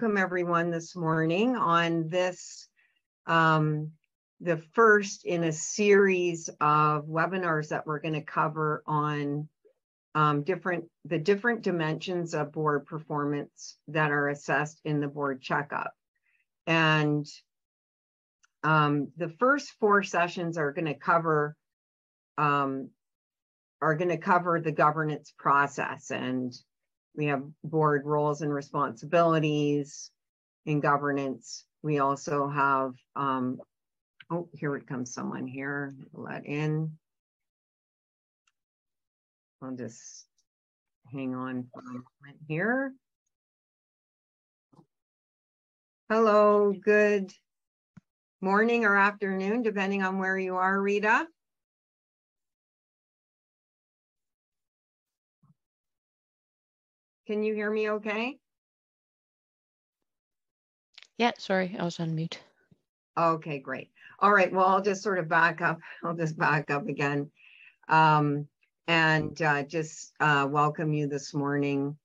welcome everyone this morning on this, um, the first in a series of webinars that we're going to cover on um, different the different dimensions of board performance that are assessed in the board checkup. And um, the first four sessions are going to cover um, are going to cover the governance process and we have board roles and responsibilities in governance. We also have, um, oh, here it comes someone here, let in. I'll just hang on for a moment here. Hello, good morning or afternoon, depending on where you are, Rita. Can you hear me okay? Yeah, sorry, I was on mute. Okay, great. All right, well, I'll just sort of back up. I'll just back up again um, and uh, just uh, welcome you this morning.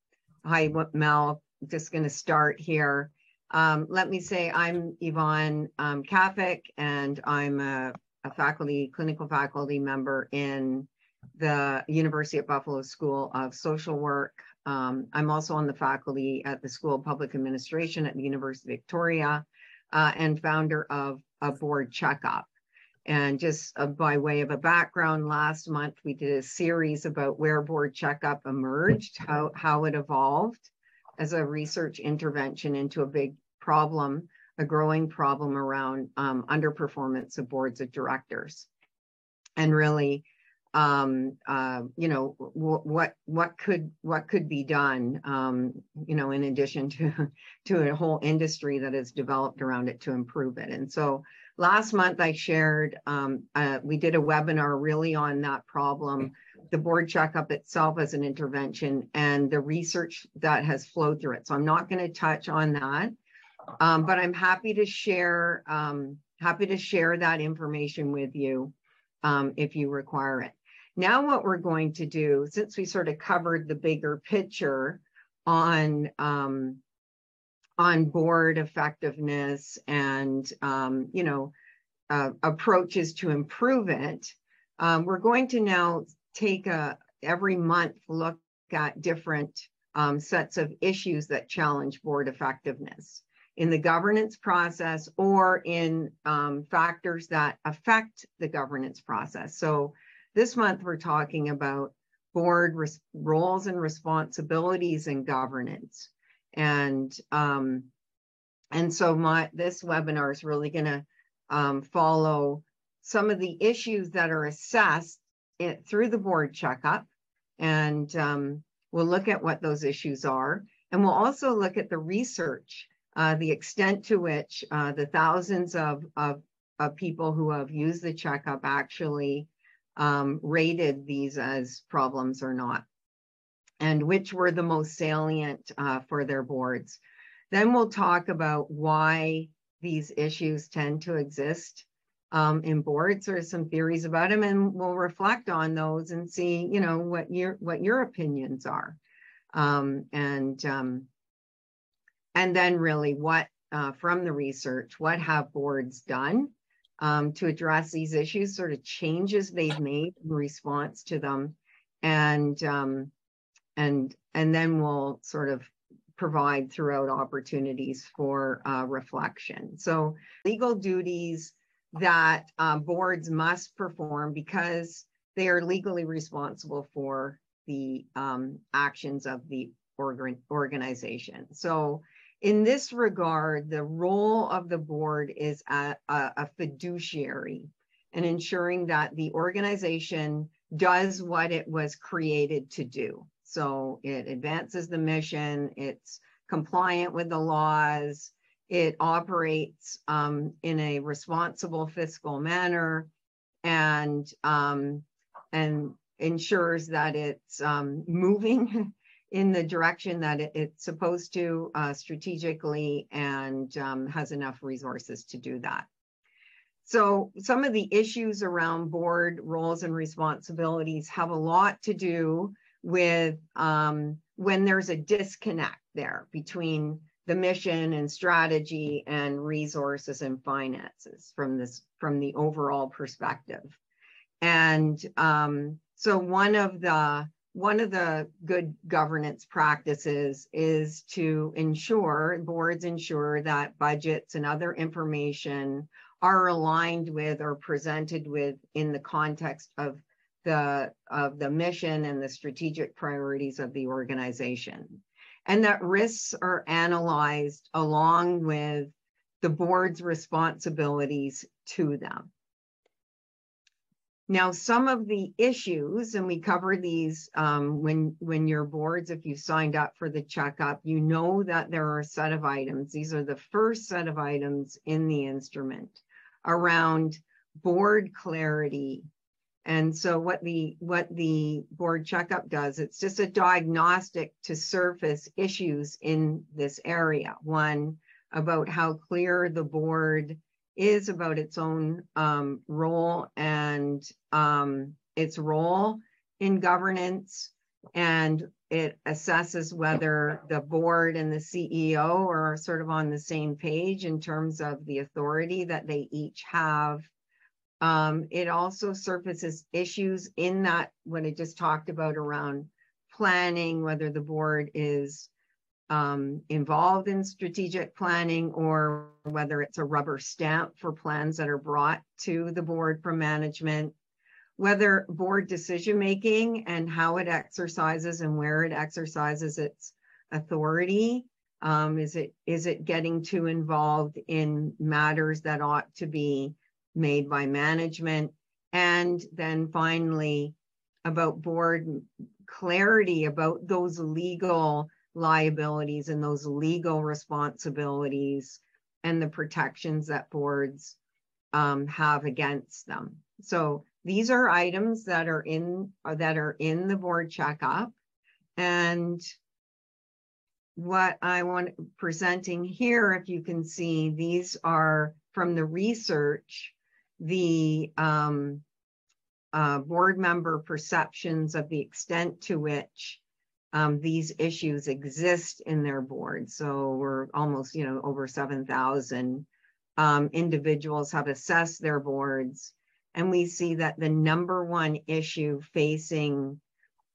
Hi, Mel. Just going to start here. Um, let me say I'm Yvonne um, Kafik, and I'm a, a faculty, clinical faculty member in the University of Buffalo School of Social Work. Um, I'm also on the faculty at the School of Public Administration at the University of Victoria uh, and founder of a board checkup. And just uh, by way of a background, last month we did a series about where board checkup emerged, how, how it evolved as a research intervention into a big problem, a growing problem around um, underperformance of boards of directors. And really, um, uh, you know, what what could what could be done, um, you know, in addition to to a whole industry that has developed around it to improve it. And so last month I shared, um, uh, we did a webinar really on that problem, the board checkup itself as an intervention and the research that has flowed through it. So I'm not going to touch on that, um, but I'm happy to share um, happy to share that information with you um, if you require it. Now, what we're going to do, since we sort of covered the bigger picture on um, on board effectiveness and um, you know uh, approaches to improve it, um, we're going to now take a every month look at different um, sets of issues that challenge board effectiveness in the governance process or in um, factors that affect the governance process. So this month, we're talking about board roles and responsibilities in governance. And um, and so my this webinar is really going to um, follow some of the issues that are assessed it, through the board checkup, and um, we'll look at what those issues are, and we'll also look at the research, uh, the extent to which uh, the thousands of, of of people who have used the checkup actually um, rated these as problems or not, and which were the most salient uh, for their boards. Then we'll talk about why these issues tend to exist um, in boards. Or some theories about them, and we'll reflect on those and see, you know, what your what your opinions are, um, and um, and then really what uh, from the research, what have boards done um, to address these issues, sort of changes they've made in response to them, and um, and and then we'll sort of provide throughout opportunities for uh, reflection. So legal duties that uh, boards must perform because they are legally responsible for the um, actions of the organ- organization. So in this regard, the role of the board is a, a, a fiduciary and ensuring that the organization does what it was created to do. So it advances the mission, it's compliant with the laws, it operates um, in a responsible fiscal manner, and um, and ensures that it's um, moving in the direction that it, it's supposed to uh, strategically and um, has enough resources to do that. So some of the issues around board roles and responsibilities have a lot to do with um, when there's a disconnect there between the mission and strategy and resources and finances from this from the overall perspective and um, so one of the one of the good governance practices is to ensure boards ensure that budgets and other information are aligned with or presented with in the context of the of the mission and the strategic priorities of the organization. And that risks are analyzed along with the board's responsibilities to them now, some of the issues, and we cover these um, when when your boards, if you signed up for the checkup, you know that there are a set of items. These are the first set of items in the instrument around board clarity. And so what the what the board checkup does, it's just a diagnostic to surface issues in this area. One about how clear the board is about its own um, role and um, its role in governance. And it assesses whether the board and the CEO are sort of on the same page in terms of the authority that they each have. Um, it also surfaces issues in that what I just talked about around planning, whether the board is um, involved in strategic planning or whether it's a rubber stamp for plans that are brought to the board from management, whether board decision making and how it exercises and where it exercises its authority. Um, is it is it getting too involved in matters that ought to be made by management? And then finally, about board clarity about those legal liabilities and those legal responsibilities and the protections that boards um, have against them. So these are items that are in uh, that are in the board checkup, and what I want presenting here, if you can see, these are from the research, the um, uh, board member perceptions of the extent to which um, these issues exist in their board. So we're almost, you know, over 7,000 um, individuals have assessed their boards. And we see that the number one issue facing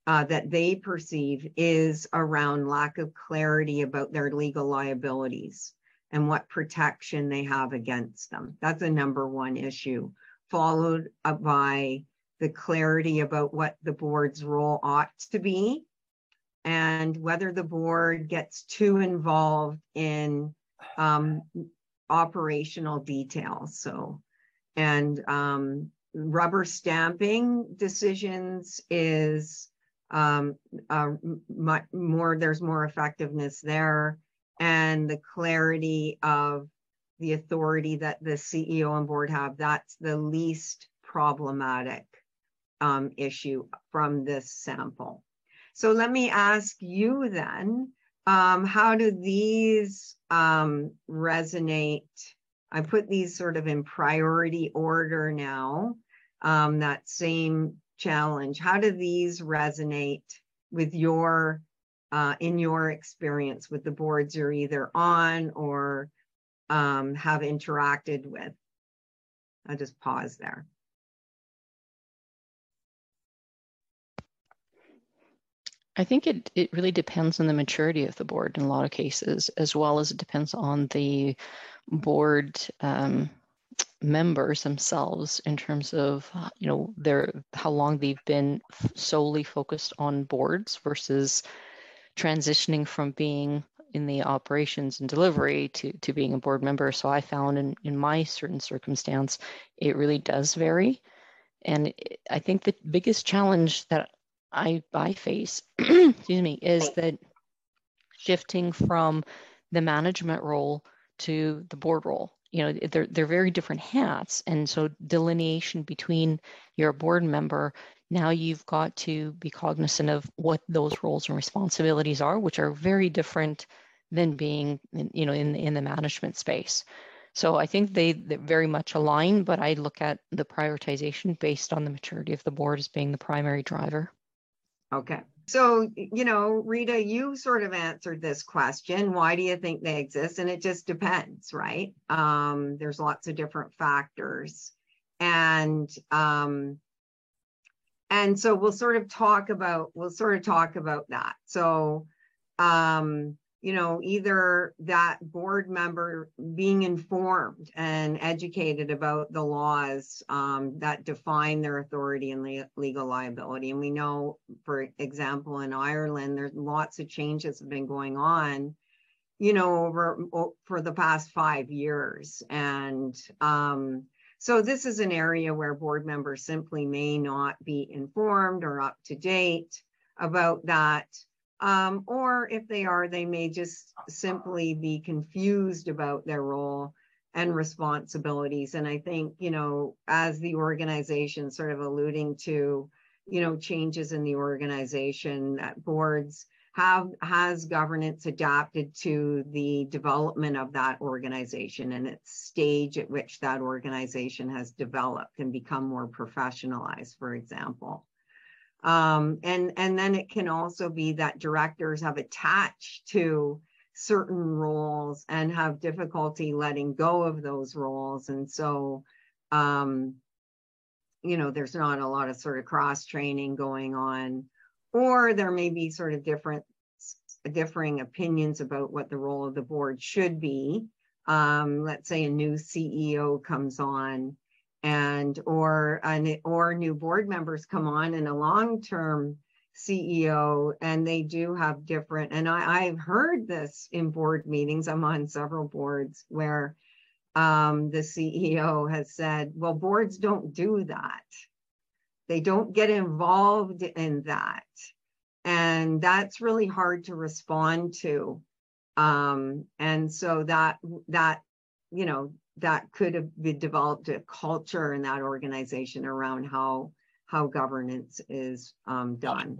uh, that they perceive is around lack of clarity about their legal liabilities and what protection they have against them. That's a number one issue, followed by the clarity about what the board's role ought to be and whether the board gets too involved in um, operational details. So, and um, rubber stamping decisions is um, uh, more, there's more effectiveness there. And the clarity of the authority that the CEO and board have, that's the least problematic um, issue from this sample. So let me ask you then, um, how do these um, resonate? I put these sort of in priority order now, um, that same challenge. How do these resonate with your, uh, in your experience with the boards you're either on or um, have interacted with? I'll just pause there. I think it, it really depends on the maturity of the board in a lot of cases, as well as it depends on the board um, members themselves in terms of you know their how long they've been solely focused on boards versus transitioning from being in the operations and delivery to to being a board member. So I found in in my certain circumstance, it really does vary. And I think the biggest challenge that I, I face, excuse me, is that shifting from the management role to the board role. You know, they're they're very different hats, and so delineation between your board member. Now you've got to be cognizant of what those roles and responsibilities are, which are very different than being, in, you know, in in the management space. So I think they very much align, but I look at the prioritization based on the maturity of the board as being the primary driver. Okay. So, you know, Rita, you sort of answered this question. Why do you think they exist? And it just depends, right? Um, there's lots of different factors. And um, and so we'll sort of talk about we'll sort of talk about that. So um, you know, either that board member being informed and educated about the laws um, that define their authority and le- legal liability. And we know, for example, in Ireland, there's lots of changes have been going on, you know, over for the past five years. And um, so this is an area where board members simply may not be informed or up to date about that. Um, or if they are, they may just simply be confused about their role and responsibilities. And I think, you know, as the organization sort of alluding to, you know, changes in the organization that boards have has governance adapted to the development of that organization and its stage at which that organization has developed and become more professionalized, for example. Um, and, and then it can also be that directors have attached to certain roles and have difficulty letting go of those roles. And so, um, you know, there's not a lot of sort of cross training going on, or there may be sort of different, differing opinions about what the role of the board should be. Um, let's say a new CEO comes on and or an, or new board members come on and a long-term CEO and they do have different and I, I've heard this in board meetings. I'm on several boards where um, the CEO has said, well, boards don't do that. They don't get involved in that. And that's really hard to respond to. Um, and so that that, you know, that could have been developed a culture in that organization around how how governance is um, done.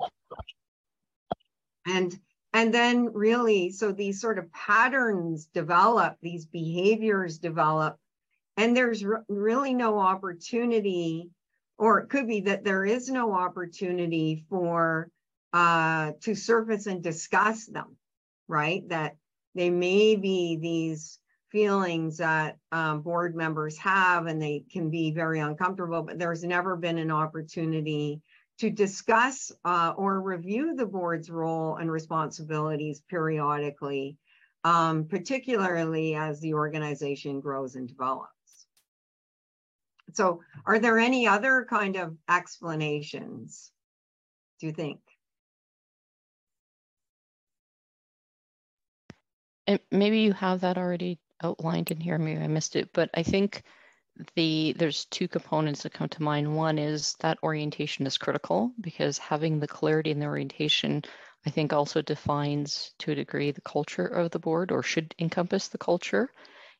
And and then really so these sort of patterns develop these behaviors develop and there's really no opportunity or it could be that there is no opportunity for uh, to surface and discuss them right? That they may be these feelings that um, board members have and they can be very uncomfortable, but there's never been an opportunity to discuss uh, or review the board's role and responsibilities periodically, um, particularly as the organization grows and develops. So are there any other kind of explanations, do you think? And maybe you have that already outlined in here. Maybe I missed it, but I think the there's two components that come to mind. One is that orientation is critical because having the clarity in the orientation, I think, also defines to a degree the culture of the board or should encompass the culture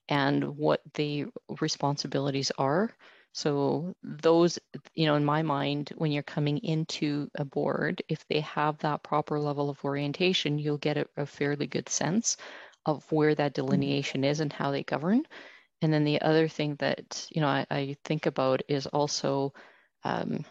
and what the responsibilities are. So those, you know, in my mind, when you're coming into a board, if they have that proper level of orientation, you'll get a, a fairly good sense of where that mm-hmm. delineation is and how they govern. And then the other thing that you know I, I think about is also um,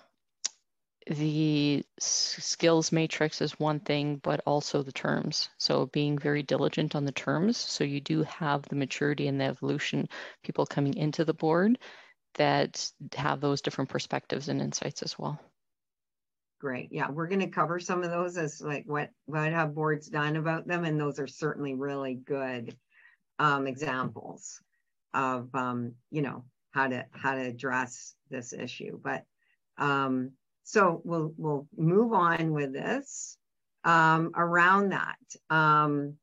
the skills matrix is one thing, but also the terms. So being very diligent on the terms. So you do have the maturity and the evolution people coming into the board that have those different perspectives and insights as well. Great. Yeah, we're going to cover some of those as like what what have boards done about them, and those are certainly really good um, examples of um, you know how to how to address this issue. But um, so we'll we'll move on with this um, around that. Um,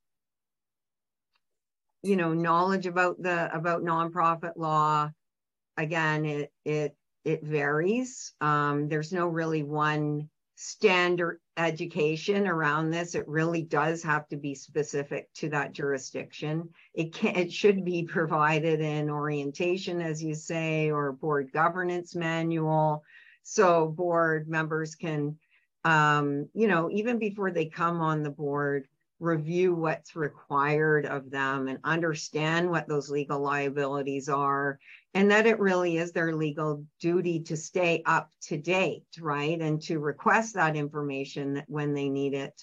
you know, knowledge about the about nonprofit law. Again, it it it varies. Um, there's no really one standard education around this. It really does have to be specific to that jurisdiction. It can it should be provided in orientation, as you say, or board governance manual, so board members can, um, you know, even before they come on the board, review what's required of them and understand what those legal liabilities are and that it really is their legal duty to stay up to date right and to request that information when they need it.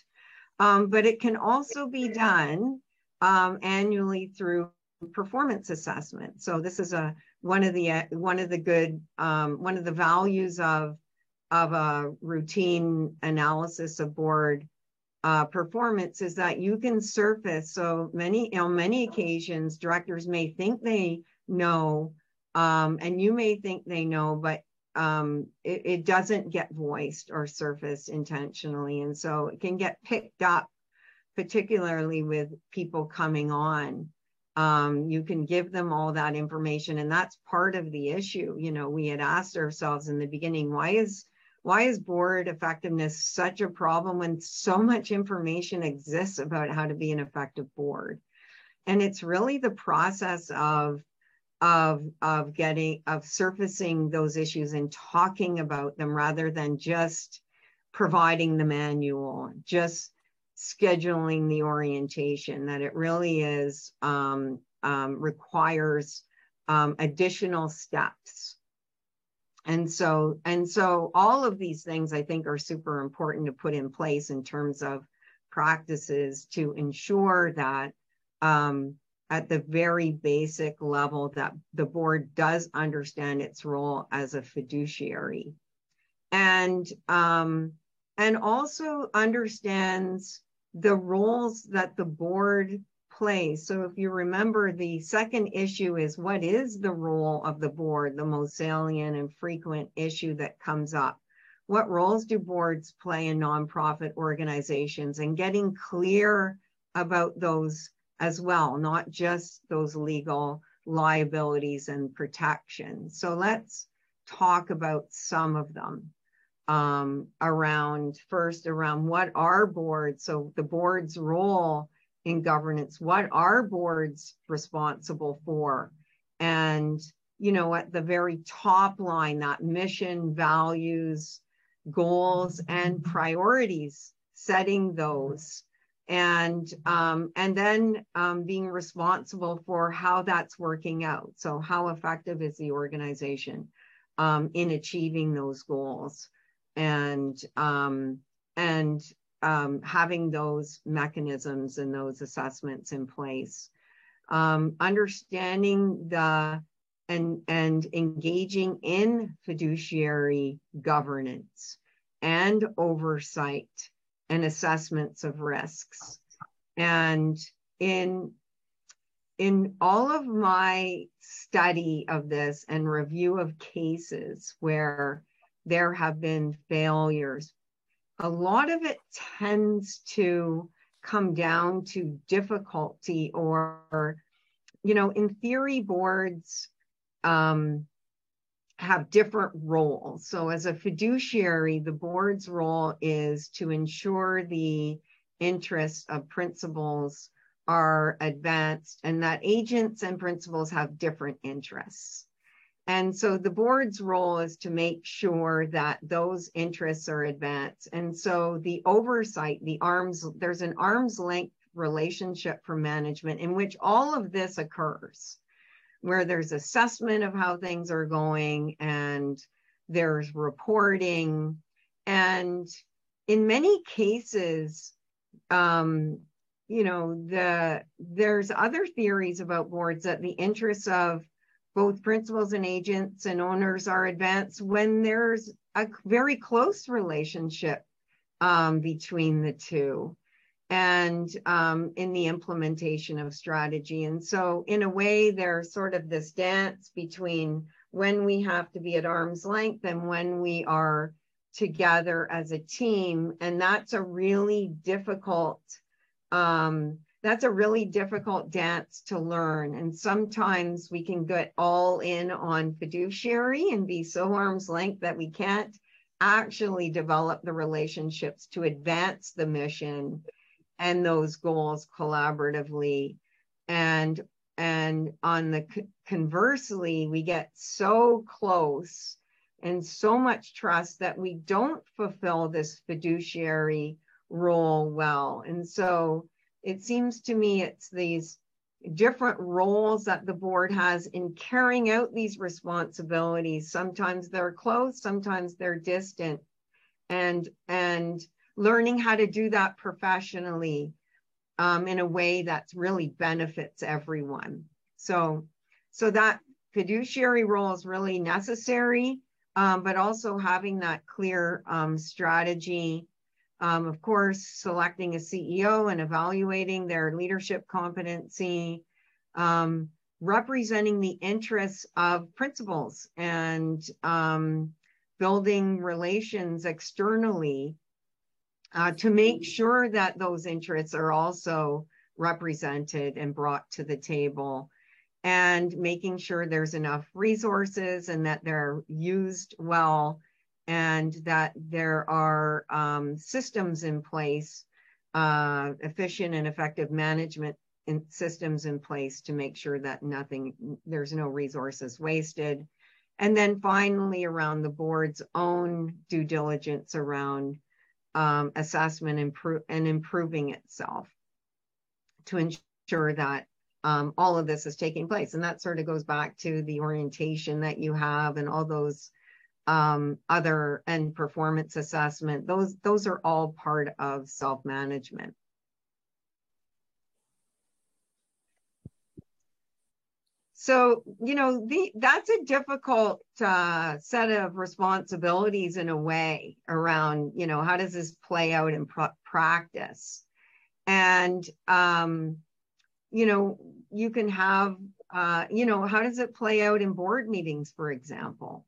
Um, but it can also be done um, annually through performance assessment. So this is a one of the one of the good um, one of the values of of a routine analysis of board uh, performance is that you can surface. So many, on many occasions, directors may think they know, um, and you may think they know, but um, it, it, doesn't get voiced or surfaced intentionally. And so it can get picked up, particularly with people coming on. Um, you can give them all that information, and that's part of the issue. You know, we had asked ourselves in the beginning, why is why is board effectiveness such a problem when so much information exists about how to be an effective board? And it's really the process of of of getting of surfacing those issues and talking about them rather than just providing the manual, just scheduling the orientation. That it really is um, um, requires um, additional steps and so and so all of these things i think are super important to put in place in terms of practices to ensure that um, at the very basic level that the board does understand its role as a fiduciary. And um, and also understands the roles that the board So if you remember, the second issue is what is the role of the board, the most salient and frequent issue that comes up. What roles do boards play in nonprofit organizations and getting clear about those as well, not just those legal liabilities and protections. So let's talk about some of them um, around first around what are boards. So the board's role in governance what are boards responsible for? And you know at the very top line that mission values goals and priorities setting those. And um, and then um, being responsible for how that's working out. So how effective is the organization um, in achieving those goals? And um, and um, having those mechanisms and those assessments in place. Um, understanding the and and engaging in fiduciary governance and oversight and assessments of risks. And in in all of my study of this and review of cases where there have been failures, a lot of it tends to come down to difficulty or you know in theory boards um, have different roles. So as a fiduciary the board's role is to ensure the interests of principals are advanced and that agents and principals have different interests and so the board's role is to make sure that those interests are advanced. And so the oversight, the arms, there's an arm's length relationship for management in which all of this occurs, where there's assessment of how things are going and there's reporting. And in many cases, um, you know, the there's other theories about boards that the interests of both principals and agents and owners are advanced when there's a very close relationship um, between the two and um, in the implementation of strategy. And so, in a way, there's sort of this dance between when we have to be at arm's length and when we are together as a team. And that's a really difficult um, that's a really difficult dance to learn. And sometimes we can get all in on fiduciary and be so arm's length that we can't actually develop the relationships to advance the mission and those goals collaboratively. And and on the conversely, we get so close and so much trust that we don't fulfill this fiduciary role well. And so it seems to me it's these different roles that the board has in carrying out these responsibilities. Sometimes they're close, sometimes they're distant. And, and learning how to do that professionally um, in a way that really benefits everyone. So, so that fiduciary role is really necessary, um, but also having that clear um, strategy. Um, of course, selecting a CEO and evaluating their leadership competency, um, representing the interests of principals and um, building relations externally uh, to make sure that those interests are also represented and brought to the table and making sure there's enough resources and that they're used well and that there are um, systems in place, uh, efficient and effective management in systems in place to make sure that nothing, there's no resources wasted. And then finally, around the board's own due diligence around um, assessment improve, and improving itself to ensure that um, all of this is taking place. And that sort of goes back to the orientation that you have and all those um, other and performance assessment. Those, those are all part of self-management. So, you know, the, that's a difficult uh, set of responsibilities in a way around, you know, how does this play out in practice? And, um, you know, you can have, uh, you know, how does it play out in board meetings, for example?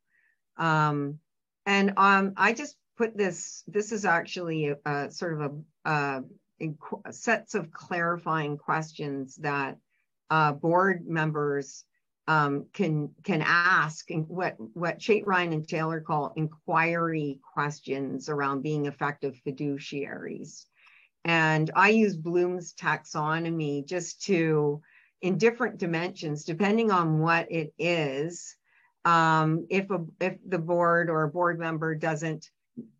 Um, and um, I just put this, this is actually a, a sort of a, a, sets of clarifying questions that uh, board members um, can can ask what what Chait Ryan and Taylor call inquiry questions around being effective fiduciaries. And I use Bloom's taxonomy just to, in different dimensions, depending on what it is, um, if a if the board or a board member doesn't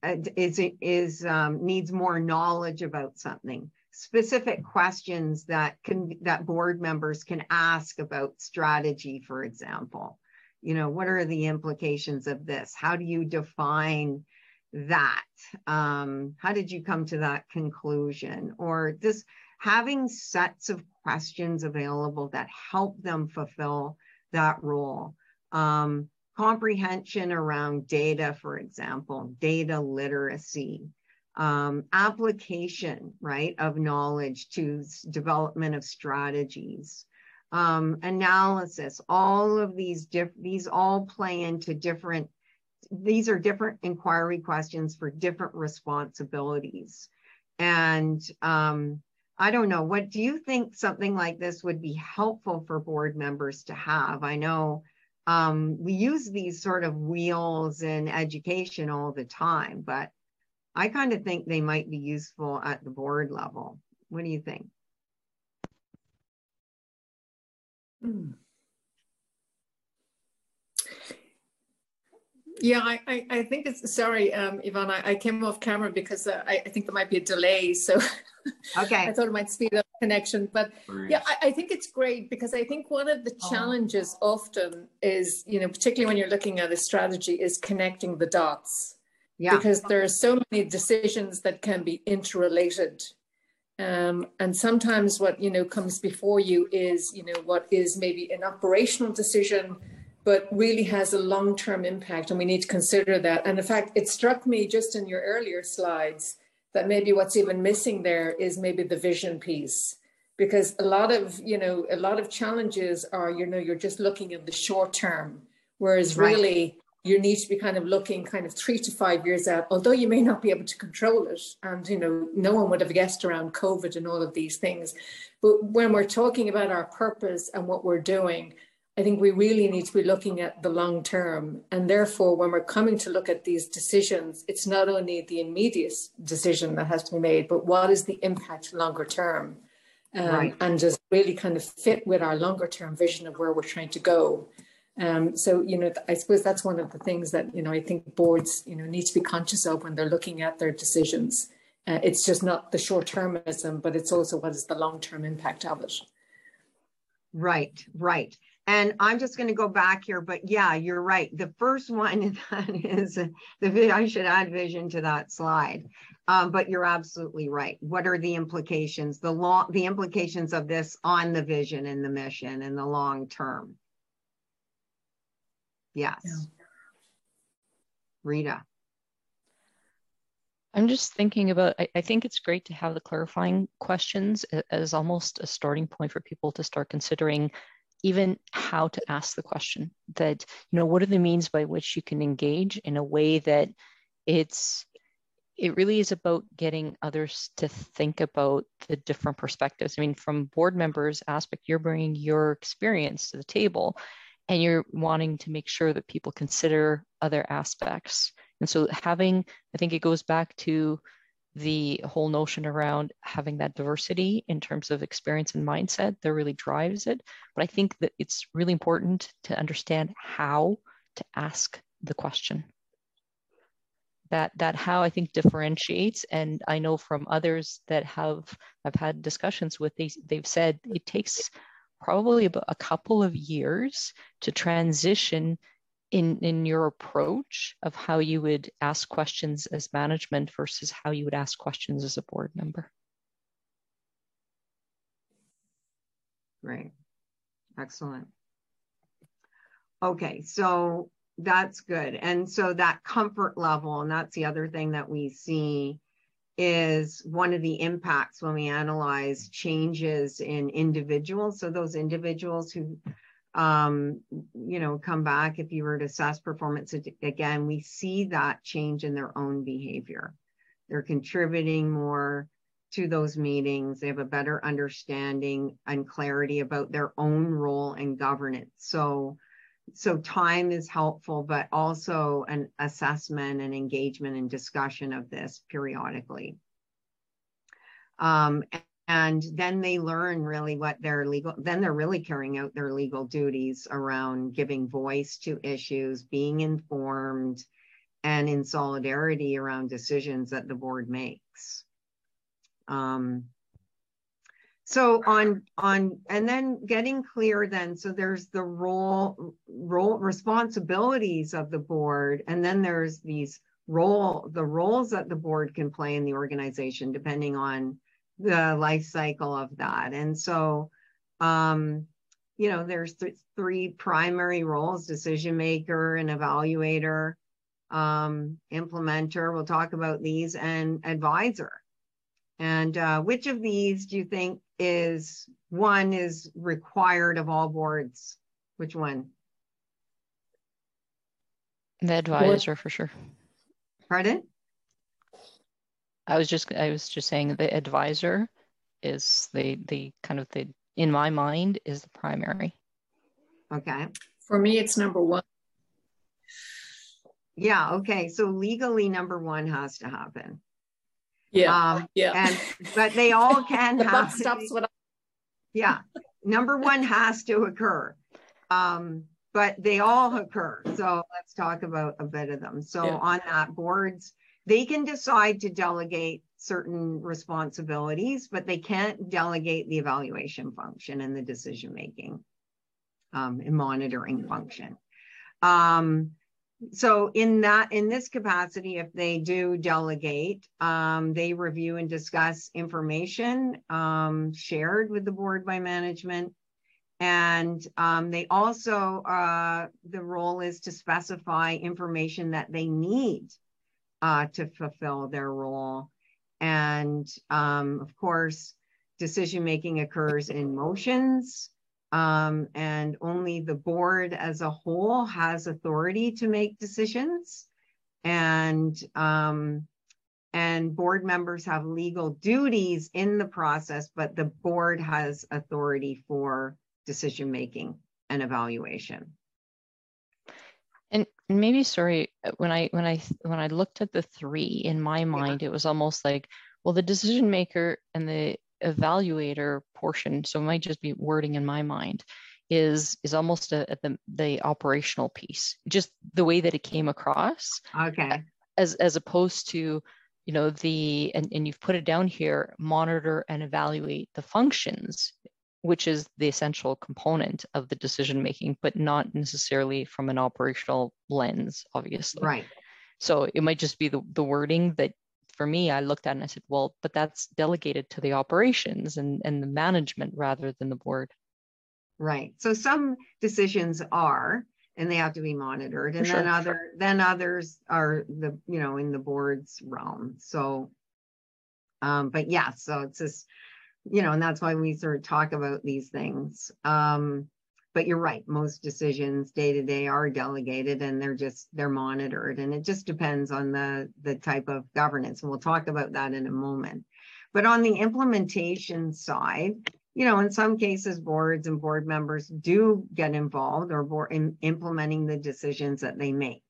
uh, is is um, needs more knowledge about something, specific questions that can that board members can ask about strategy for example. You know what are the implications of this? How do you define that? Um, how did you come to that conclusion? Or just having sets of questions available that help them fulfill that role um, comprehension around data for example data literacy um, application, right, of knowledge to development of strategies, um, analysis, all of these, diff- these all play into different, these are different inquiry questions for different responsibilities. And um, I don't know, what do you think something like this would be helpful for board members to have? I know um, we use these sort of wheels in education all the time, but I kind of think they might be useful at the board level. What do you think? Hmm. Yeah, I, I, I, think it's sorry, um, Yvonne. I, I came off camera because uh, I, I, think there might be a delay, so okay. I thought it might speed up connection. But yeah, I, I, think it's great because I think one of the oh. challenges oh. often is, you know, particularly when you're looking at a strategy, is connecting the dots yeah. because there are so many decisions that can be interrelated um, and sometimes what you know comes before you is you know what is maybe an operational decision but really has a long-term impact and we need to consider that and in fact it struck me just in your earlier slides that maybe what's even missing there is maybe the vision piece because a lot of you know a lot of challenges are you know you're just looking at the short term whereas right. really you need to be kind of looking kind of three to five years out, although you may not be able to control it. And, you know, no one would have guessed around COVID and all of these things. But when we're talking about our purpose and what we're doing, I think we really need to be looking at the long term. And therefore, when we're coming to look at these decisions, it's not only the immediate decision that has to be made, but what is the impact longer term? Um, right. And just really kind of fit with our longer term vision of where we're trying to go. Um, so, you know, I suppose that's one of the things that, you know, I think boards, you know, need to be conscious of when they're looking at their decisions Uh, it's just not the short termism, but it's also what is the long term impact of it. Right, right. And I'm just going to go back here, but yeah, you're right. The first one that is the I should add vision to that slide. Um, but you're absolutely right. What are the implications? The long, the implications of this on the vision and the mission in the long term. Yes. Yeah. Rita. I'm just thinking about, I, I, think it's great to have the clarifying questions as almost a starting point for people to start considering even how to ask the question that, you know, what are the means by which you can engage in a way that it's, it really is about getting others to think about the different perspectives. I mean, from board members aspect, you're bringing your experience to the table and you're wanting to make sure that people consider other aspects. And so having, I think it goes back to the whole notion around having that diversity in terms of experience and mindset that really drives it. But I think that it's really important to understand how to ask the question. That that how I think differentiates, and I know from others that have I've had discussions with, they, they've said it takes probably about a couple of years to transition in, in your approach of how you would ask questions as management versus how you would ask questions as a board member. Great. Excellent. Okay, so that's good. And so that comfort level, and that's the other thing that we see is one of the impacts when we analyze changes in individuals. So those individuals who, um, you know, come back, if you were to assess performance again, we see that change in their own behavior. They're contributing more to those meetings. They have a better understanding and clarity about their own role and governance. So so time is helpful, but also an assessment and engagement and discussion of this periodically. Um, and then they learn really what their legal, then they're really carrying out their legal duties around giving voice to issues, being informed, and in solidarity around decisions that the board makes. Um, so on on and then getting clear then so there's the role role responsibilities of the board and then there's these role the roles that the board can play in the organization depending on the life cycle of that and so um you know there's th- three primary roles decision maker and evaluator um implementer we'll talk about these and advisor and uh, which of these do you think is one is required of all boards? Which one? The advisor for sure. Pardon? I was just I was just saying the advisor is the the kind of the in my mind is the primary. Okay. For me, it's number one. Yeah. Okay. So legally, number one has to happen. Yeah. Um, yeah. And but they all can the have stops what I- yeah. Number one has to occur. Um, but they all occur. So let's talk about a bit of them. So yeah. on that boards, they can decide to delegate certain responsibilities, but they can't delegate the evaluation function and the decision making um, and monitoring function. Um, so in that in this capacity if they do delegate um, they review and discuss information um, shared with the board by management and um, they also uh, the role is to specify information that they need uh, to fulfill their role and um, of course decision making occurs in motions um, and only the board as a whole has authority to make decisions. And um, and board members have legal duties in the process, but the board has authority for decision making and evaluation. And maybe sorry uh, when I when I when I looked at the three in my mind, yeah. it was almost like well the decision maker and the evaluator portion, so it might just be wording in my mind, is is almost the the operational piece, just the way that it came across. Okay. As as opposed to you know the and, and you've put it down here monitor and evaluate the functions which is the essential component of the decision making but not necessarily from an operational lens obviously. Right. So it might just be the, the wording that for me i looked at and i said well but that's delegated to the operations and and the management rather than the board. Right. So some decisions are and they have to be monitored and sure, then other sure. then others are the you know in the board's realm. So um but yeah so it's just you know and that's why we sort of talk about these things um but you're right most decisions day to day are delegated and they're just they're monitored and it just depends on the the type of governance and we'll talk about that in a moment but on the implementation side you know, in some cases, boards and board members do get involved or board in implementing the decisions that they make.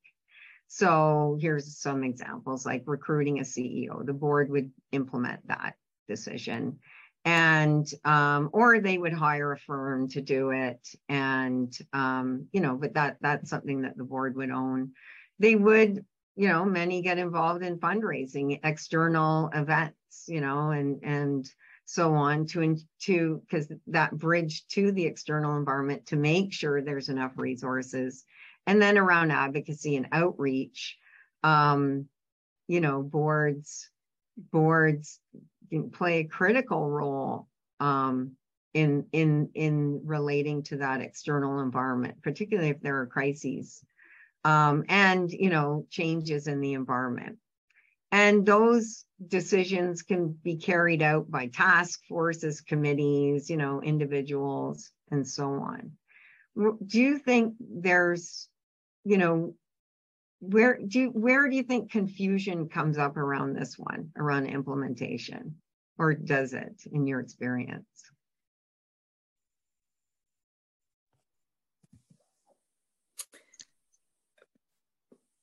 So here's some examples like recruiting a CEO. The board would implement that decision and um, or they would hire a firm to do it and um, you know but that that's something that the board would own. They would you know many get involved in fundraising external events you know and and so on to to because that bridge to the external environment to make sure there's enough resources and then around advocacy and outreach um you know boards boards play a critical role um in in in relating to that external environment particularly if there are crises um and you know changes in the environment and those decisions can be carried out by task forces, committees, you know, individuals, and so on. Do you think there's, you know, where do you, where do you think confusion comes up around this one, around implementation, or does it in your experience?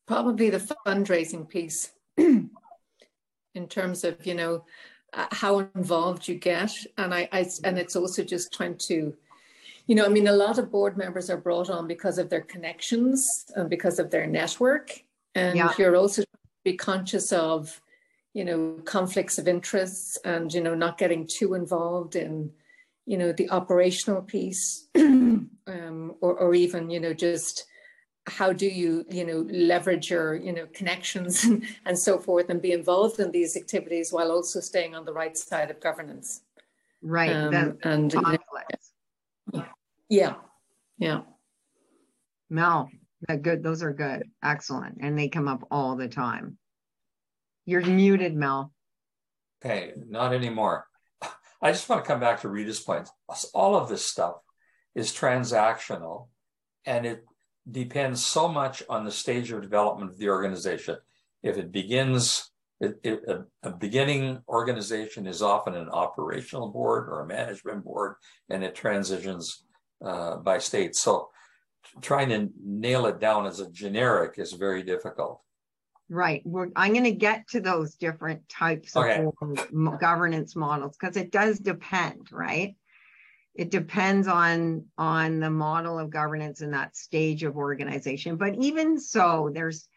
Probably the fundraising piece. in terms of you know uh, how involved you get and I, I and it's also just trying to you know i mean a lot of board members are brought on because of their connections and because of their network and yeah. you're also be conscious of you know conflicts of interests and you know not getting too involved in you know the operational piece um, or, or even you know just how do you you know leverage your you know connections and, and so forth and be involved in these activities while also staying on the right side of governance. Right um, and you know, yeah yeah. Mel that good those are good. Excellent. And they come up all the time you're muted mel okay not anymore i just want to come back to rita's point all of this stuff is transactional and it depends so much on the stage of development of the organization. If it begins, it, it, a, a, beginning organization is often an operational board or a management board, and it transitions uh, by state. So trying to nail it down as a generic is very difficult. Right. We're, I'm going to get to those different types okay. of governance models because it does depend, right? it depends on on the model of governance and that stage of organization but even so there's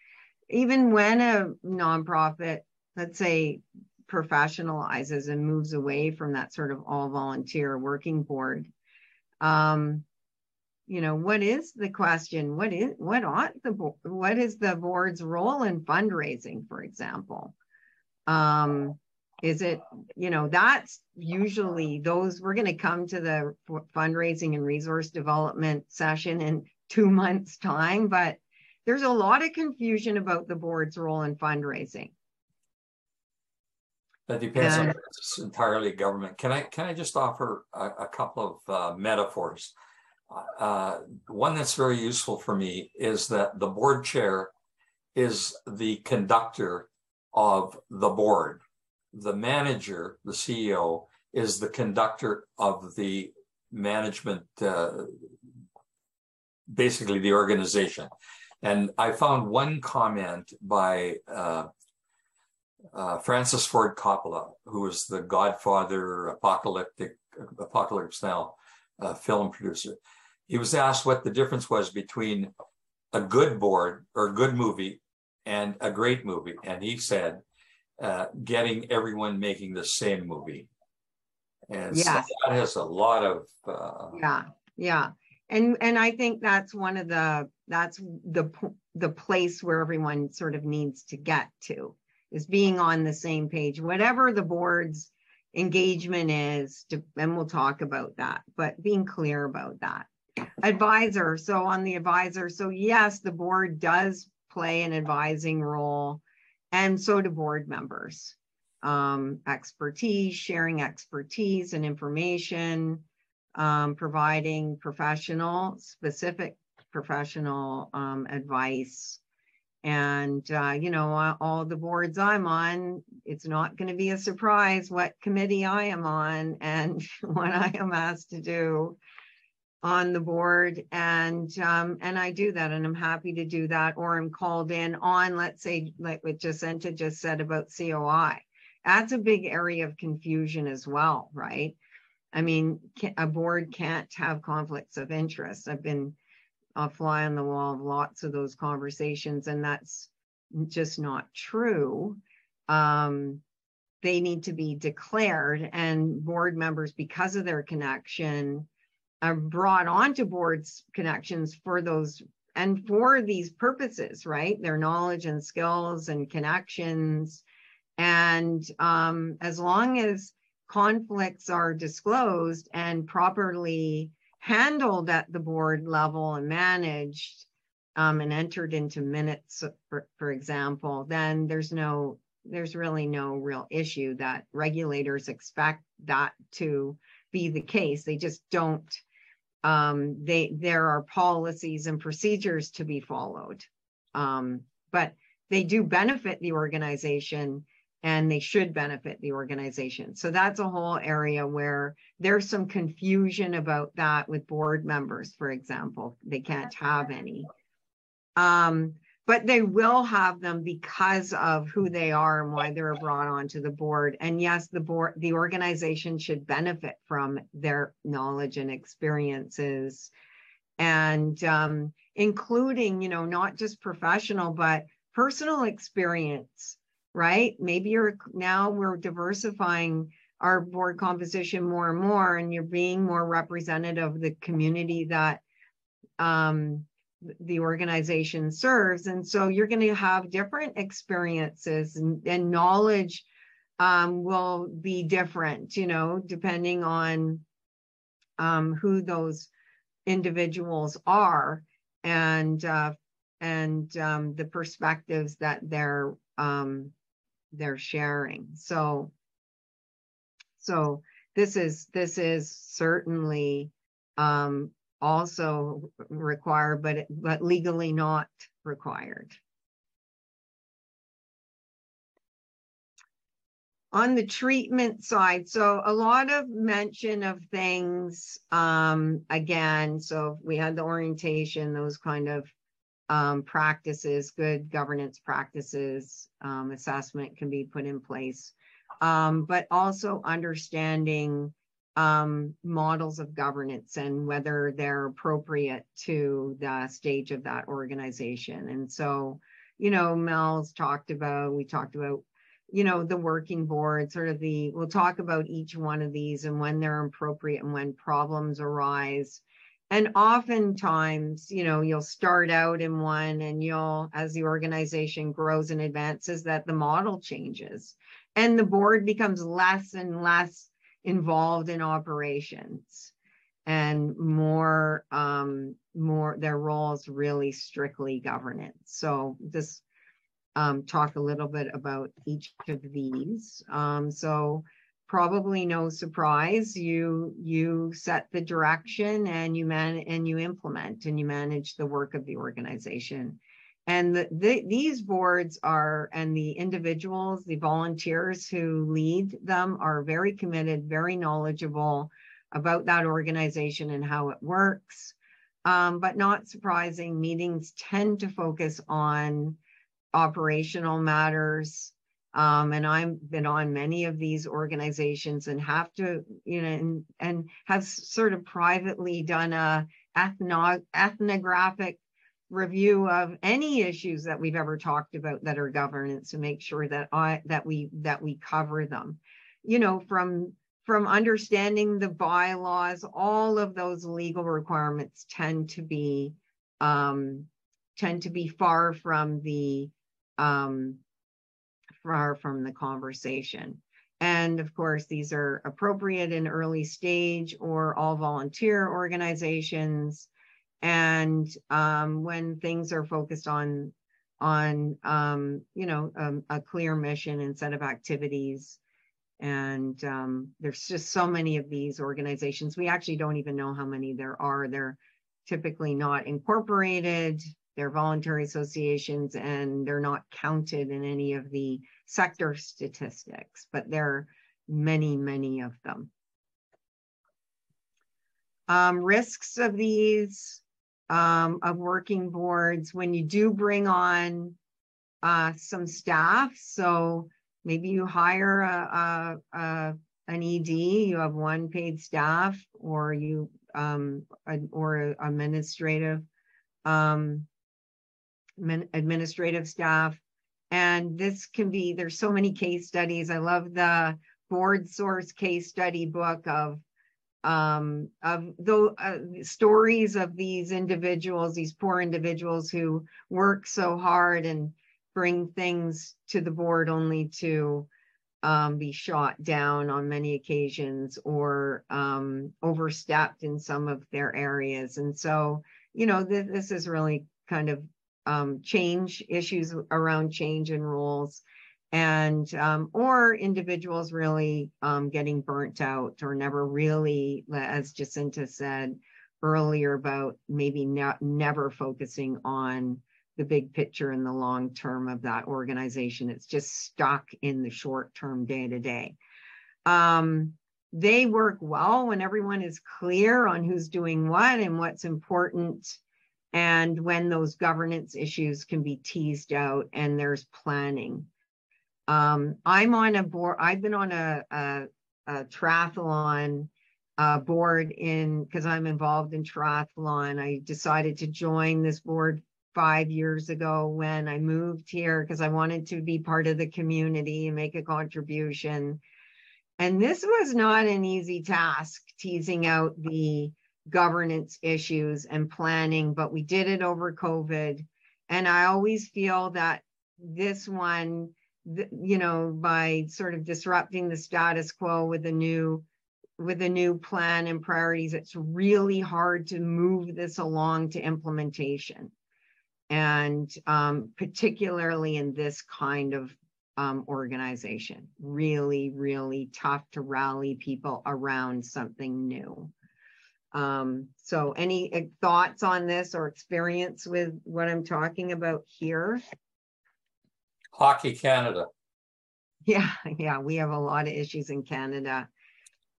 even when a nonprofit let's say professionalizes and moves away from that sort of all volunteer working board um you know what is the question what is what ought the what is the board's role in fundraising for example um is it, you know, that's usually those, we're going to come to the fundraising and resource development session in two months' time, but there's a lot of confusion about the board's role in fundraising. That depends and, on it's entirely government. Can I can I just offer a, a couple of uh, metaphors? Uh, one that's very useful for me is that the board chair is the conductor of the board the manager, the CEO, is the conductor of the management, uh, basically the organization. And I found one comment by uh, uh, Francis Ford Coppola, who was the godfather, apocalyptic, apocalypse now uh, film producer. He was asked what the difference was between a good board or a good movie and a great movie. And he said, uh, getting everyone making the same movie. And yes. so that has a lot of uh, yeah, yeah. And and I think that's one of the that's the the place where everyone sort of needs to get to is being on the same page, whatever the board's engagement is, to, and we'll talk about that, but being clear about that. Advisor, so on the advisor, so yes, the board does play an advising role, and so do board members. Um, expertise, sharing expertise and information, um, providing professional, specific professional um, advice. And, uh, you know, all the boards I'm on, it's not going to be a surprise what committee I am on and what I am asked to do on the board. And um, and I do that and I'm happy to do that or I'm called in on let's say like what Jacinta just said about COI that's a big area of confusion as well right? I mean a board can't have conflicts of interest. I've been a fly on the wall of lots of those conversations and that's just not true um, they need to be declared and board members because of their connection are brought onto boards connections for those and for these purposes, right? Their knowledge and skills and connections. And um, as long as conflicts are disclosed and properly handled at the board level and managed um, and entered into minutes, for, for example, then there's no, there's really no real issue that regulators expect that to be the case. They just don't um, they there are policies and procedures to be followed um, but they do benefit the organization and they should benefit the organization. So that's a whole area where there's some confusion about that with board members for example. They can't have any. Um, but they will have them because of who they are and why they're brought onto the board. And yes, the board, the organization should benefit from their knowledge and experiences, and um, including, you know, not just professional but personal experience. Right? Maybe you're now we're diversifying our board composition more and more, and you're being more representative of the community that um, the organization serves. And so you're going to have different experiences and, and knowledge um, will be different, you know, depending on um, who those individuals are and uh, and um, the perspectives that they're um, they're sharing. So so this is this is certainly um, also required, but but legally not required. On the treatment side, so a lot of mention of things um, again. So we had the orientation, those kind of um, practices, good governance practices, um, assessment can be put in place, um, but also understanding um, models of governance and whether they're appropriate to the stage of that organization. And so, you know, Mel's talked about, we talked about, you know, the working board, sort of the, we'll talk about each one of these and when they're appropriate and when problems arise. And oftentimes, you know, you'll start out in one and you'll, as the organization grows and advances, that the model changes and the board becomes less and less involved in operations and more um, more their roles really strictly governance. So just um, talk a little bit about each of these. Um, so probably no surprise, you you set the direction and you man and you implement and you manage the work of the organization. And the, the, these boards are, and the individuals, the volunteers who lead them are very committed, very knowledgeable about that organization and how it works. Um, but not surprising, meetings tend to focus on operational matters. Um, and I've been on many of these organizations and have to, you know, and, and have sort of privately done a ethno, ethnographic review of any issues that we've ever talked about that are governance to make sure that I that we that we cover them. You know, from from understanding the bylaws, all of those legal requirements tend to be um, tend to be far from the um, far from the conversation. And of course, these are appropriate in early stage or all volunteer organizations. And um, when things are focused on on um, you know um, a clear mission and set of activities and um, there's just so many of these organizations we actually don't even know how many there are they're typically not incorporated they're voluntary associations and they're not counted in any of the sector statistics but there are many many of them um, risks of these um, of working boards when you do bring on uh, some staff so maybe you hire a, a, a, an ED, you have one paid staff, or you um, or administrative um, administrative staff. And this can be, there's so many case studies. I love the BoardSource case study book of um, of the uh, stories of these individuals, these poor individuals who work so hard and bring things to the board only to um, be shot down on many occasions or um, overstepped in some of their areas. And so, you know, th- this is really kind of um, change issues around change in roles and um, or individuals really um, getting burnt out or never really, as Jacinta said earlier about maybe not never focusing on the big picture and the long term of that organization. It's just stuck in the short term day to day. Um, they work well when everyone is clear on who's doing what and what's important, and when those governance issues can be teased out and there's planning. Um, I'm on a board, I've been on a, a, a triathlon uh, board in because I'm involved in triathlon. I decided to join this board five years ago when I moved here because I wanted to be part of the community and make a contribution. And this was not an easy task, teasing out the governance issues and planning, but we did it over COVID. And I always feel that this one, you know, by sort of disrupting the status quo with a new with a new plan and priorities, it's really hard to move this along to implementation and um, particularly in this kind of um, organization. Really, really tough to rally people around something new. Um, so, any uh, thoughts on this or experience with what I'm talking about here? Hockey Canada. Yeah, yeah, we have a lot of issues in Canada.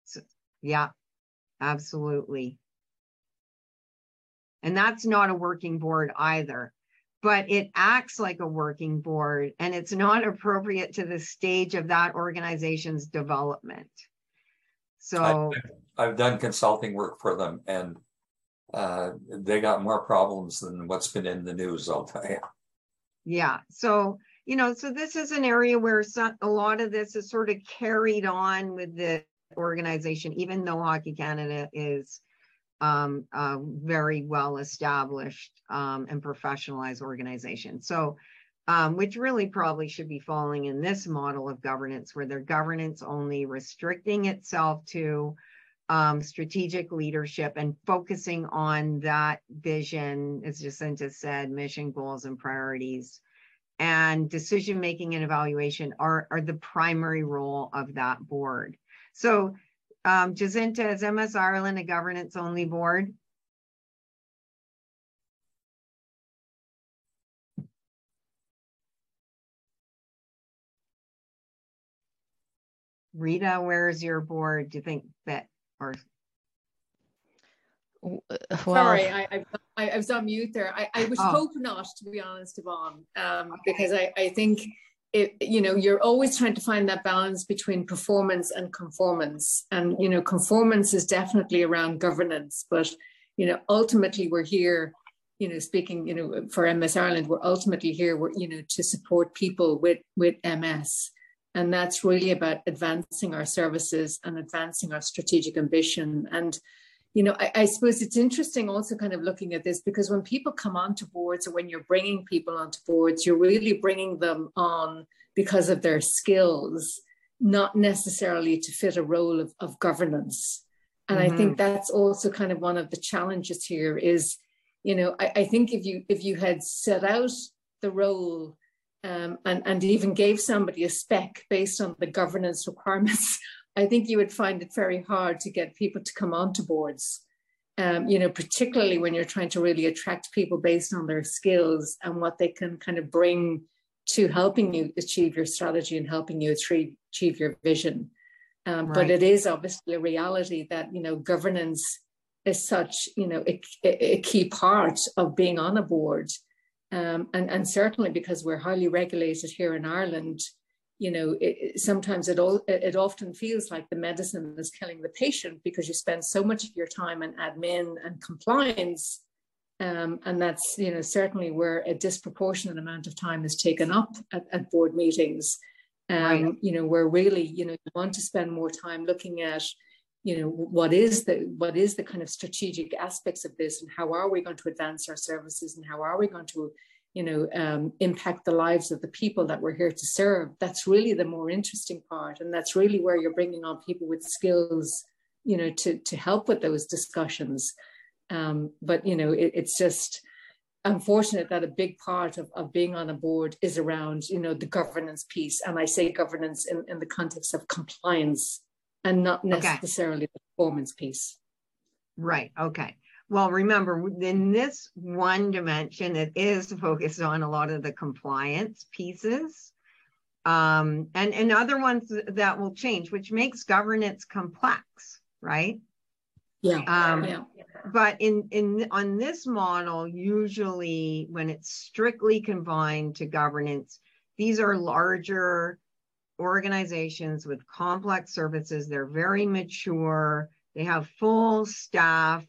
So, yeah, absolutely. And that's not a working board either but it acts like a working board and it's not appropriate to the stage of that organization's development. So I've, I've done consulting work for them and uh, they got more problems than what's been in the news, I'll tell you. Yeah. So, you know, so this is an area where some, a lot of this is sort of carried on with the organization, even though Hockey Canada is um, a very well established um, and professionalized organization. So, um, which really probably should be falling in this model of governance, where their governance only restricting itself to um, strategic leadership and focusing on that vision, as Jacinta said, mission, goals, and priorities. And decision making and evaluation are, are the primary role of that board. So um, Jacinta, is MS Ireland a governance only board? Rita, where's your board? Do you think that or well, Sorry, I, I, I, was on mute there. I, I was oh. hoping not, to be honest, Yvonne, um, because I, I think it, you know, you're always trying to find that balance between performance and conformance. And, you know, conformance is definitely around governance, but, you know, ultimately we're here you know, speaking, you know, for MS Ireland, we're ultimately here, we're, you know, to support people with, with MS. And that's really about advancing our services and advancing our strategic ambition. And, you know, I, I, suppose it's interesting also kind of looking at this because when people come onto boards or when you're bringing people onto boards, you're really bringing them on because of their skills, not necessarily to fit a role of, of governance. And mm-hmm. I think mm-hmm. that's also kind of one of the challenges here is you know I, I think if you if you had set out the role um, and and even gave somebody a spec based on the governance requirements I think you would find it very hard to get people to come onto boards. Um, you know, particularly when you're trying to really attract people based on their skills and what they can kind of bring to helping you achieve your strategy and helping you achieve, achieve your vision. Um, right. But it is obviously a reality that you know governance is such you know a, a key part of being on a board um, and and certainly because we're highly regulated here in Ireland you know it, sometimes it all it often feels like the medicine is killing the patient because you spend so much of your time in admin and compliance um, and that's you know certainly where a disproportionate amount of time is taken up at, at board meetings um, right. you know where really you know you want to spend more time looking at you know what is the what is the kind of strategic aspects of this and how are we going to advance our services and how are we going to you know um, impact the lives of the people that we're here to serve? That's really the more interesting part and that's really where you're bringing on people with skills you know to to help with those discussions. Um, but you know it, it's just unfortunate that a big part of, of being on a board is around you know the governance piece. And i say governance in, in the context of compliance and not necessarily okay. the performance piece. Right. Okay. Well, remember, in this one dimension, it is focused on a lot of the compliance pieces. Um, and, and other ones that will change, which makes governance complex, right? Yeah. Um, yeah. But in, in on this model, usually when it's strictly confined to governance, these are larger organizations with complex services. They're very mature. They have full staff,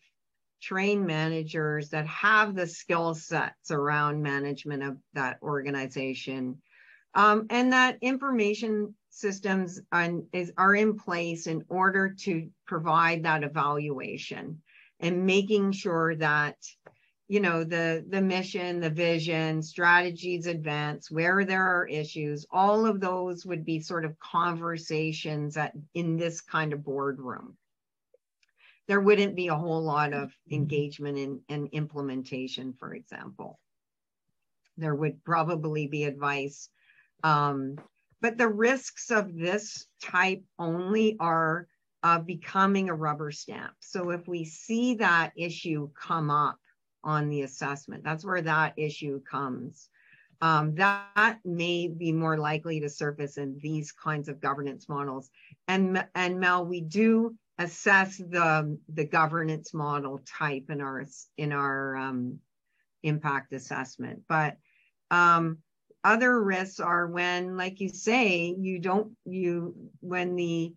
trained managers that have the skill sets around management of that organization. Um, and that information systems are, is, are in place in order to provide that evaluation and making sure that you know the the mission the vision strategies advance where there are issues all of those would be sort of conversations at in this kind of boardroom. There wouldn't be a whole lot of engagement in, in implementation for example. There would probably be advice um, but the risks of this type only are uh, becoming a rubber stamp. So if we see that issue come up on the assessment. That's where that issue comes. Um, that may be more likely to surface in these kinds of governance models. And, and Mel, we do assess the, the governance model type in our, in our um, impact assessment. But um, other risks are when, like you say, you don't, you, when the,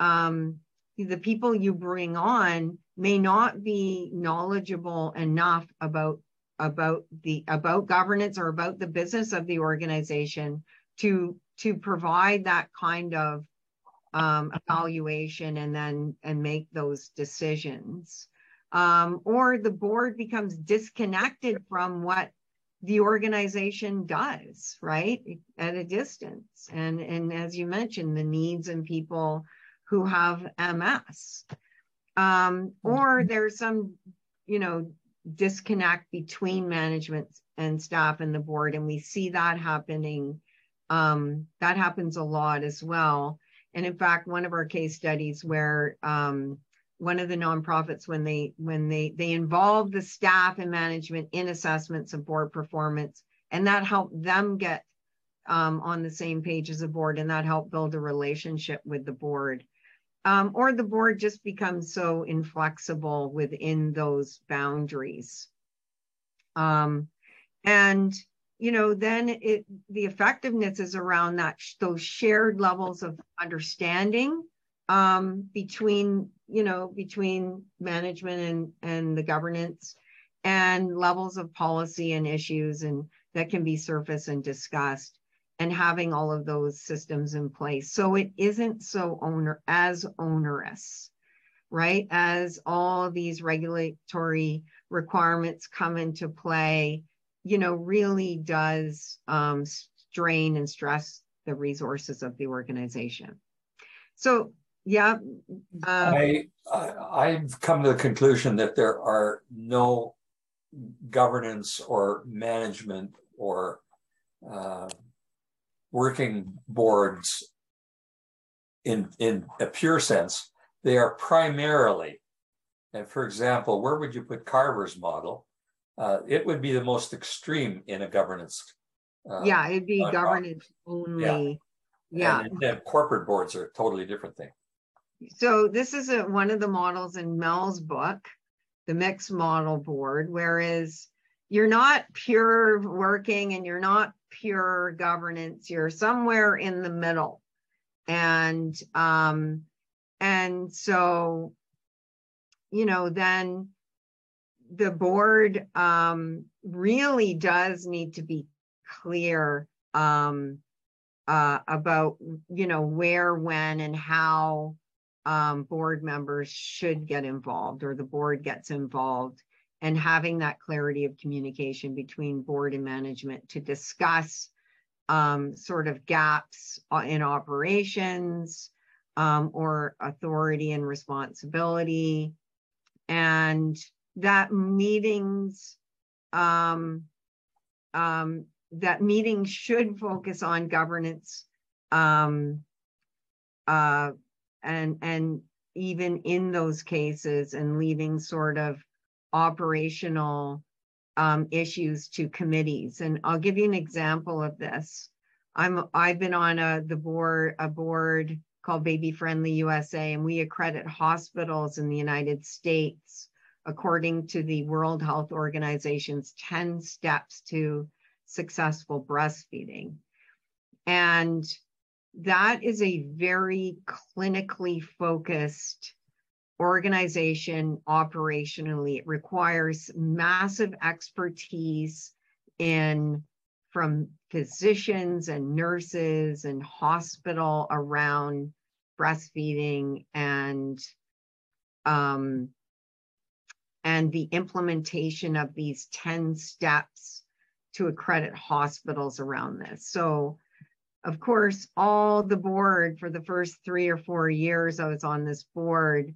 um, the people you bring on may not be knowledgeable enough about about the about governance or about the business of the organization to to provide that kind of um, evaluation and then and make those decisions. Um, or the board becomes disconnected from what the organization does right at a distance. And and as you mentioned the needs and people who have ms um, or mm-hmm. there's some, you know, disconnect between management and staff and the board, and we see that happening. Um, that happens a lot as well. And in fact, one of our case studies where um, one of the nonprofits, when they when they they involve the staff and management in assessments of board performance, and that helped them get um, on the same page as the board, and that helped build a relationship with the board um, or the board just becomes so inflexible within those boundaries. Um, and you know, then it the effectiveness is around that those shared levels of understanding um, between you know between management and and the governance, and levels of policy and issues and that can be surfaced and discussed and having all of those systems in place. So it isn't so owner as onerous right? As all these regulatory requirements come into play you know really does um, strain and stress the resources of the organization. So yeah uh, I, I i've come to the conclusion that there are no governance or management or uh, working boards in in a pure sense they are primarily and for example where would you put carver's model? Uh, it would be the most extreme in a governance uh, yeah it'd be governance only. Yeah, yeah. And, and corporate boards are a totally different thing. So this is a, one of the models in mel's book the mixed model board, whereas you're not pure working and you're not pure governance, you're somewhere in the middle. And um, and so, you know, then the board um, really does need to be clear um, uh, about, you know, where, when, and how um, board members should get involved or the board gets involved and having that clarity of communication between board and management to discuss um, sort of gaps uh, in operations um, or authority and responsibility. And that meetings um, um, that meetings should focus on governance um, uh, and and even in those cases and leaving sort of operational um, issues to committees. And I'll give you an example of this. I'm I've been on a the board a board called Baby Friendly USA, and we accredit hospitals in the United States according to the World Health Organization's 10 steps to successful breastfeeding. And that is a very clinically focused organization operationally. It requires massive expertise in from physicians and nurses and hospital around breastfeeding and um, and the implementation of these 10 steps to accredit hospitals around this. So of course, all the board for the first three or four years I was on this board,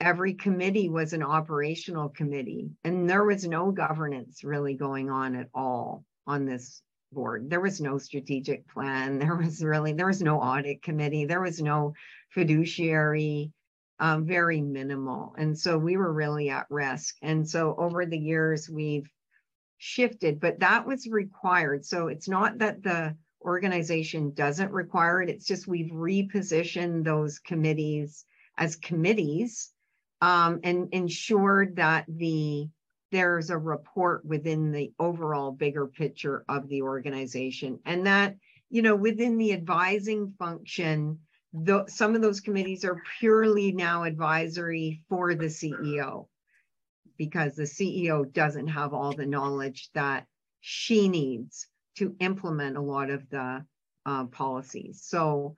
every committee was an operational committee, and there was no governance really going on at all on this board. There was no strategic plan. There was really there was no audit committee. There was no fiduciary. Um, very minimal, and so we were really at risk. And so over the years we've shifted, but that was required. So it's not that the organization doesn't require it. It's just we've repositioned those committees as committees um, and ensured that the there's a report within the overall bigger picture of the organization and that you know within the advising function the, some of those committees are purely now advisory for the ceo because the ceo doesn't have all the knowledge that she needs to implement a lot of the uh, policies. So,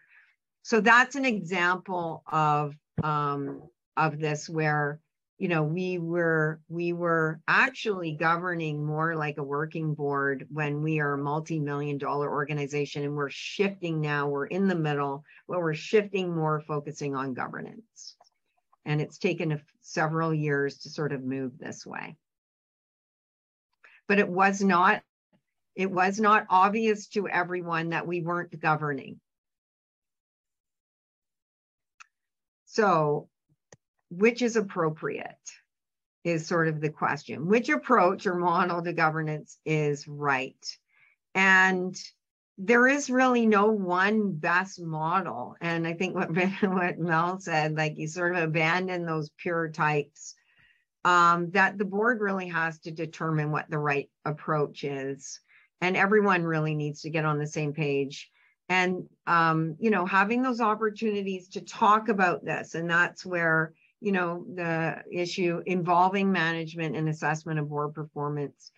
so that's an example of um, of this where you know we were we were actually governing more like a working board when we are a multi-million dollar organization and we're shifting now we're in the middle where we're shifting more focusing on governance and it's taken a, several years to sort of move this way but it was not it was not obvious to everyone that we weren't governing. So, which is appropriate is sort of the question. Which approach or model to governance is right? And there is really no one best model. And I think what, what Mel said, like you sort of abandon those pure types, um, that the board really has to determine what the right approach is and everyone really needs to get on the same page and um, you know having those opportunities to talk about this and that's where you know, the issue involving management and assessment of board performance,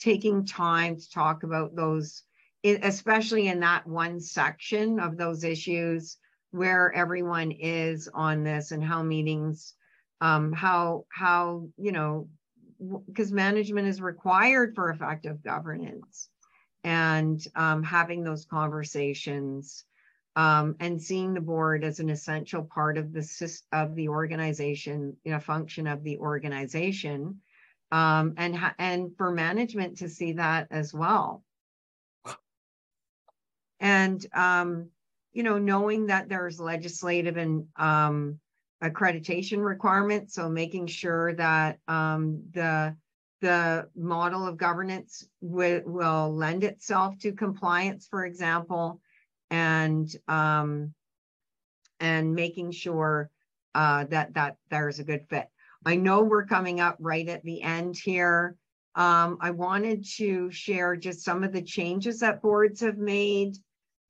taking time to talk about those, especially in that one section of those issues where everyone is on this and how meetings, um, how, how, you know, because management is required for effective governance and um, having those conversations um, and seeing the board as an essential part of the of the organization, you know, function of the organization, um, and and for management to see that as well. And um, you know, knowing that there's legislative and um, accreditation requirements, so making sure that um, the the model of governance will, will lend itself to compliance, for example, and um, and making sure uh, that that there's a good fit. I know we're coming up right at the end here. Um, I wanted to share just some of the changes that boards have made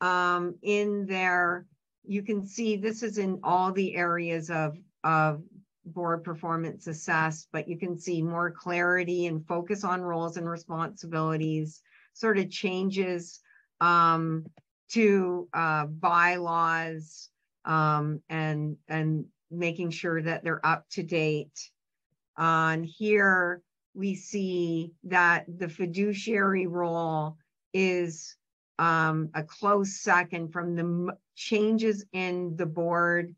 um, in there. You can see this is in all the areas of, of board performance assessed, but you can see more clarity and focus on roles and responsibilities, sort of changes um, to uh, bylaws um, and and making sure that they're up to date. On here, we see that the fiduciary role is um, a close second from the changes in the board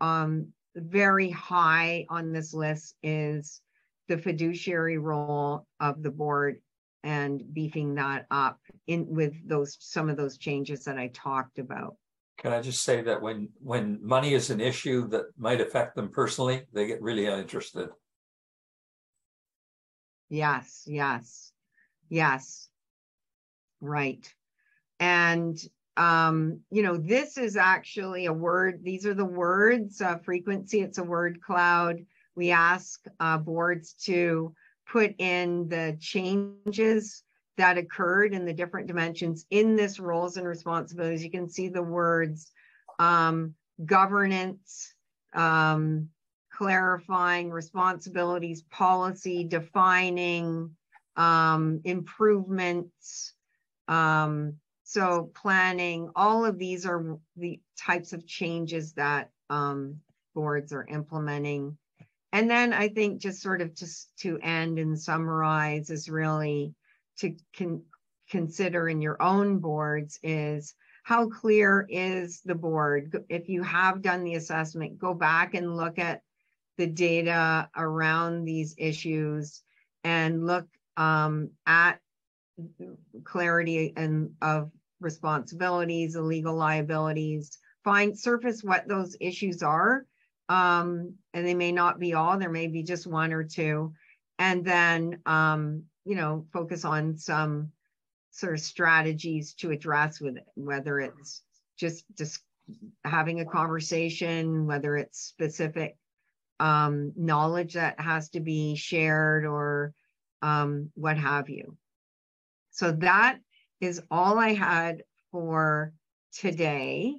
um, very high on this list is the fiduciary role of the board and beefing that up in with those some of those changes that I talked about. Can I just say that when when money is an issue that might affect them personally, they get really interested. Yes, yes, yes. Right. And um, you know, this is actually a word, these are the words, uh, frequency, it's a word cloud. We ask uh, boards to put in the changes that occurred in the different dimensions in this roles and responsibilities. You can see the words um, governance, um, clarifying responsibilities, policy, defining, um, improvements, um, so planning, all of these are the types of changes that um, boards are implementing. And then I think just sort of just to end and summarize is really to con consider in your own boards is how clear is the board? If you have done the assessment, go back and look at the data around these issues and look um, at clarity and of responsibilities, illegal liabilities, find surface what those issues are. Um, and they may not be all, there may be just one or two. And then, um, you know, focus on some sort of strategies to address with it, whether it's just, having a conversation, whether it's specific um, knowledge that has to be shared or um, what have you. So that is all I had for today.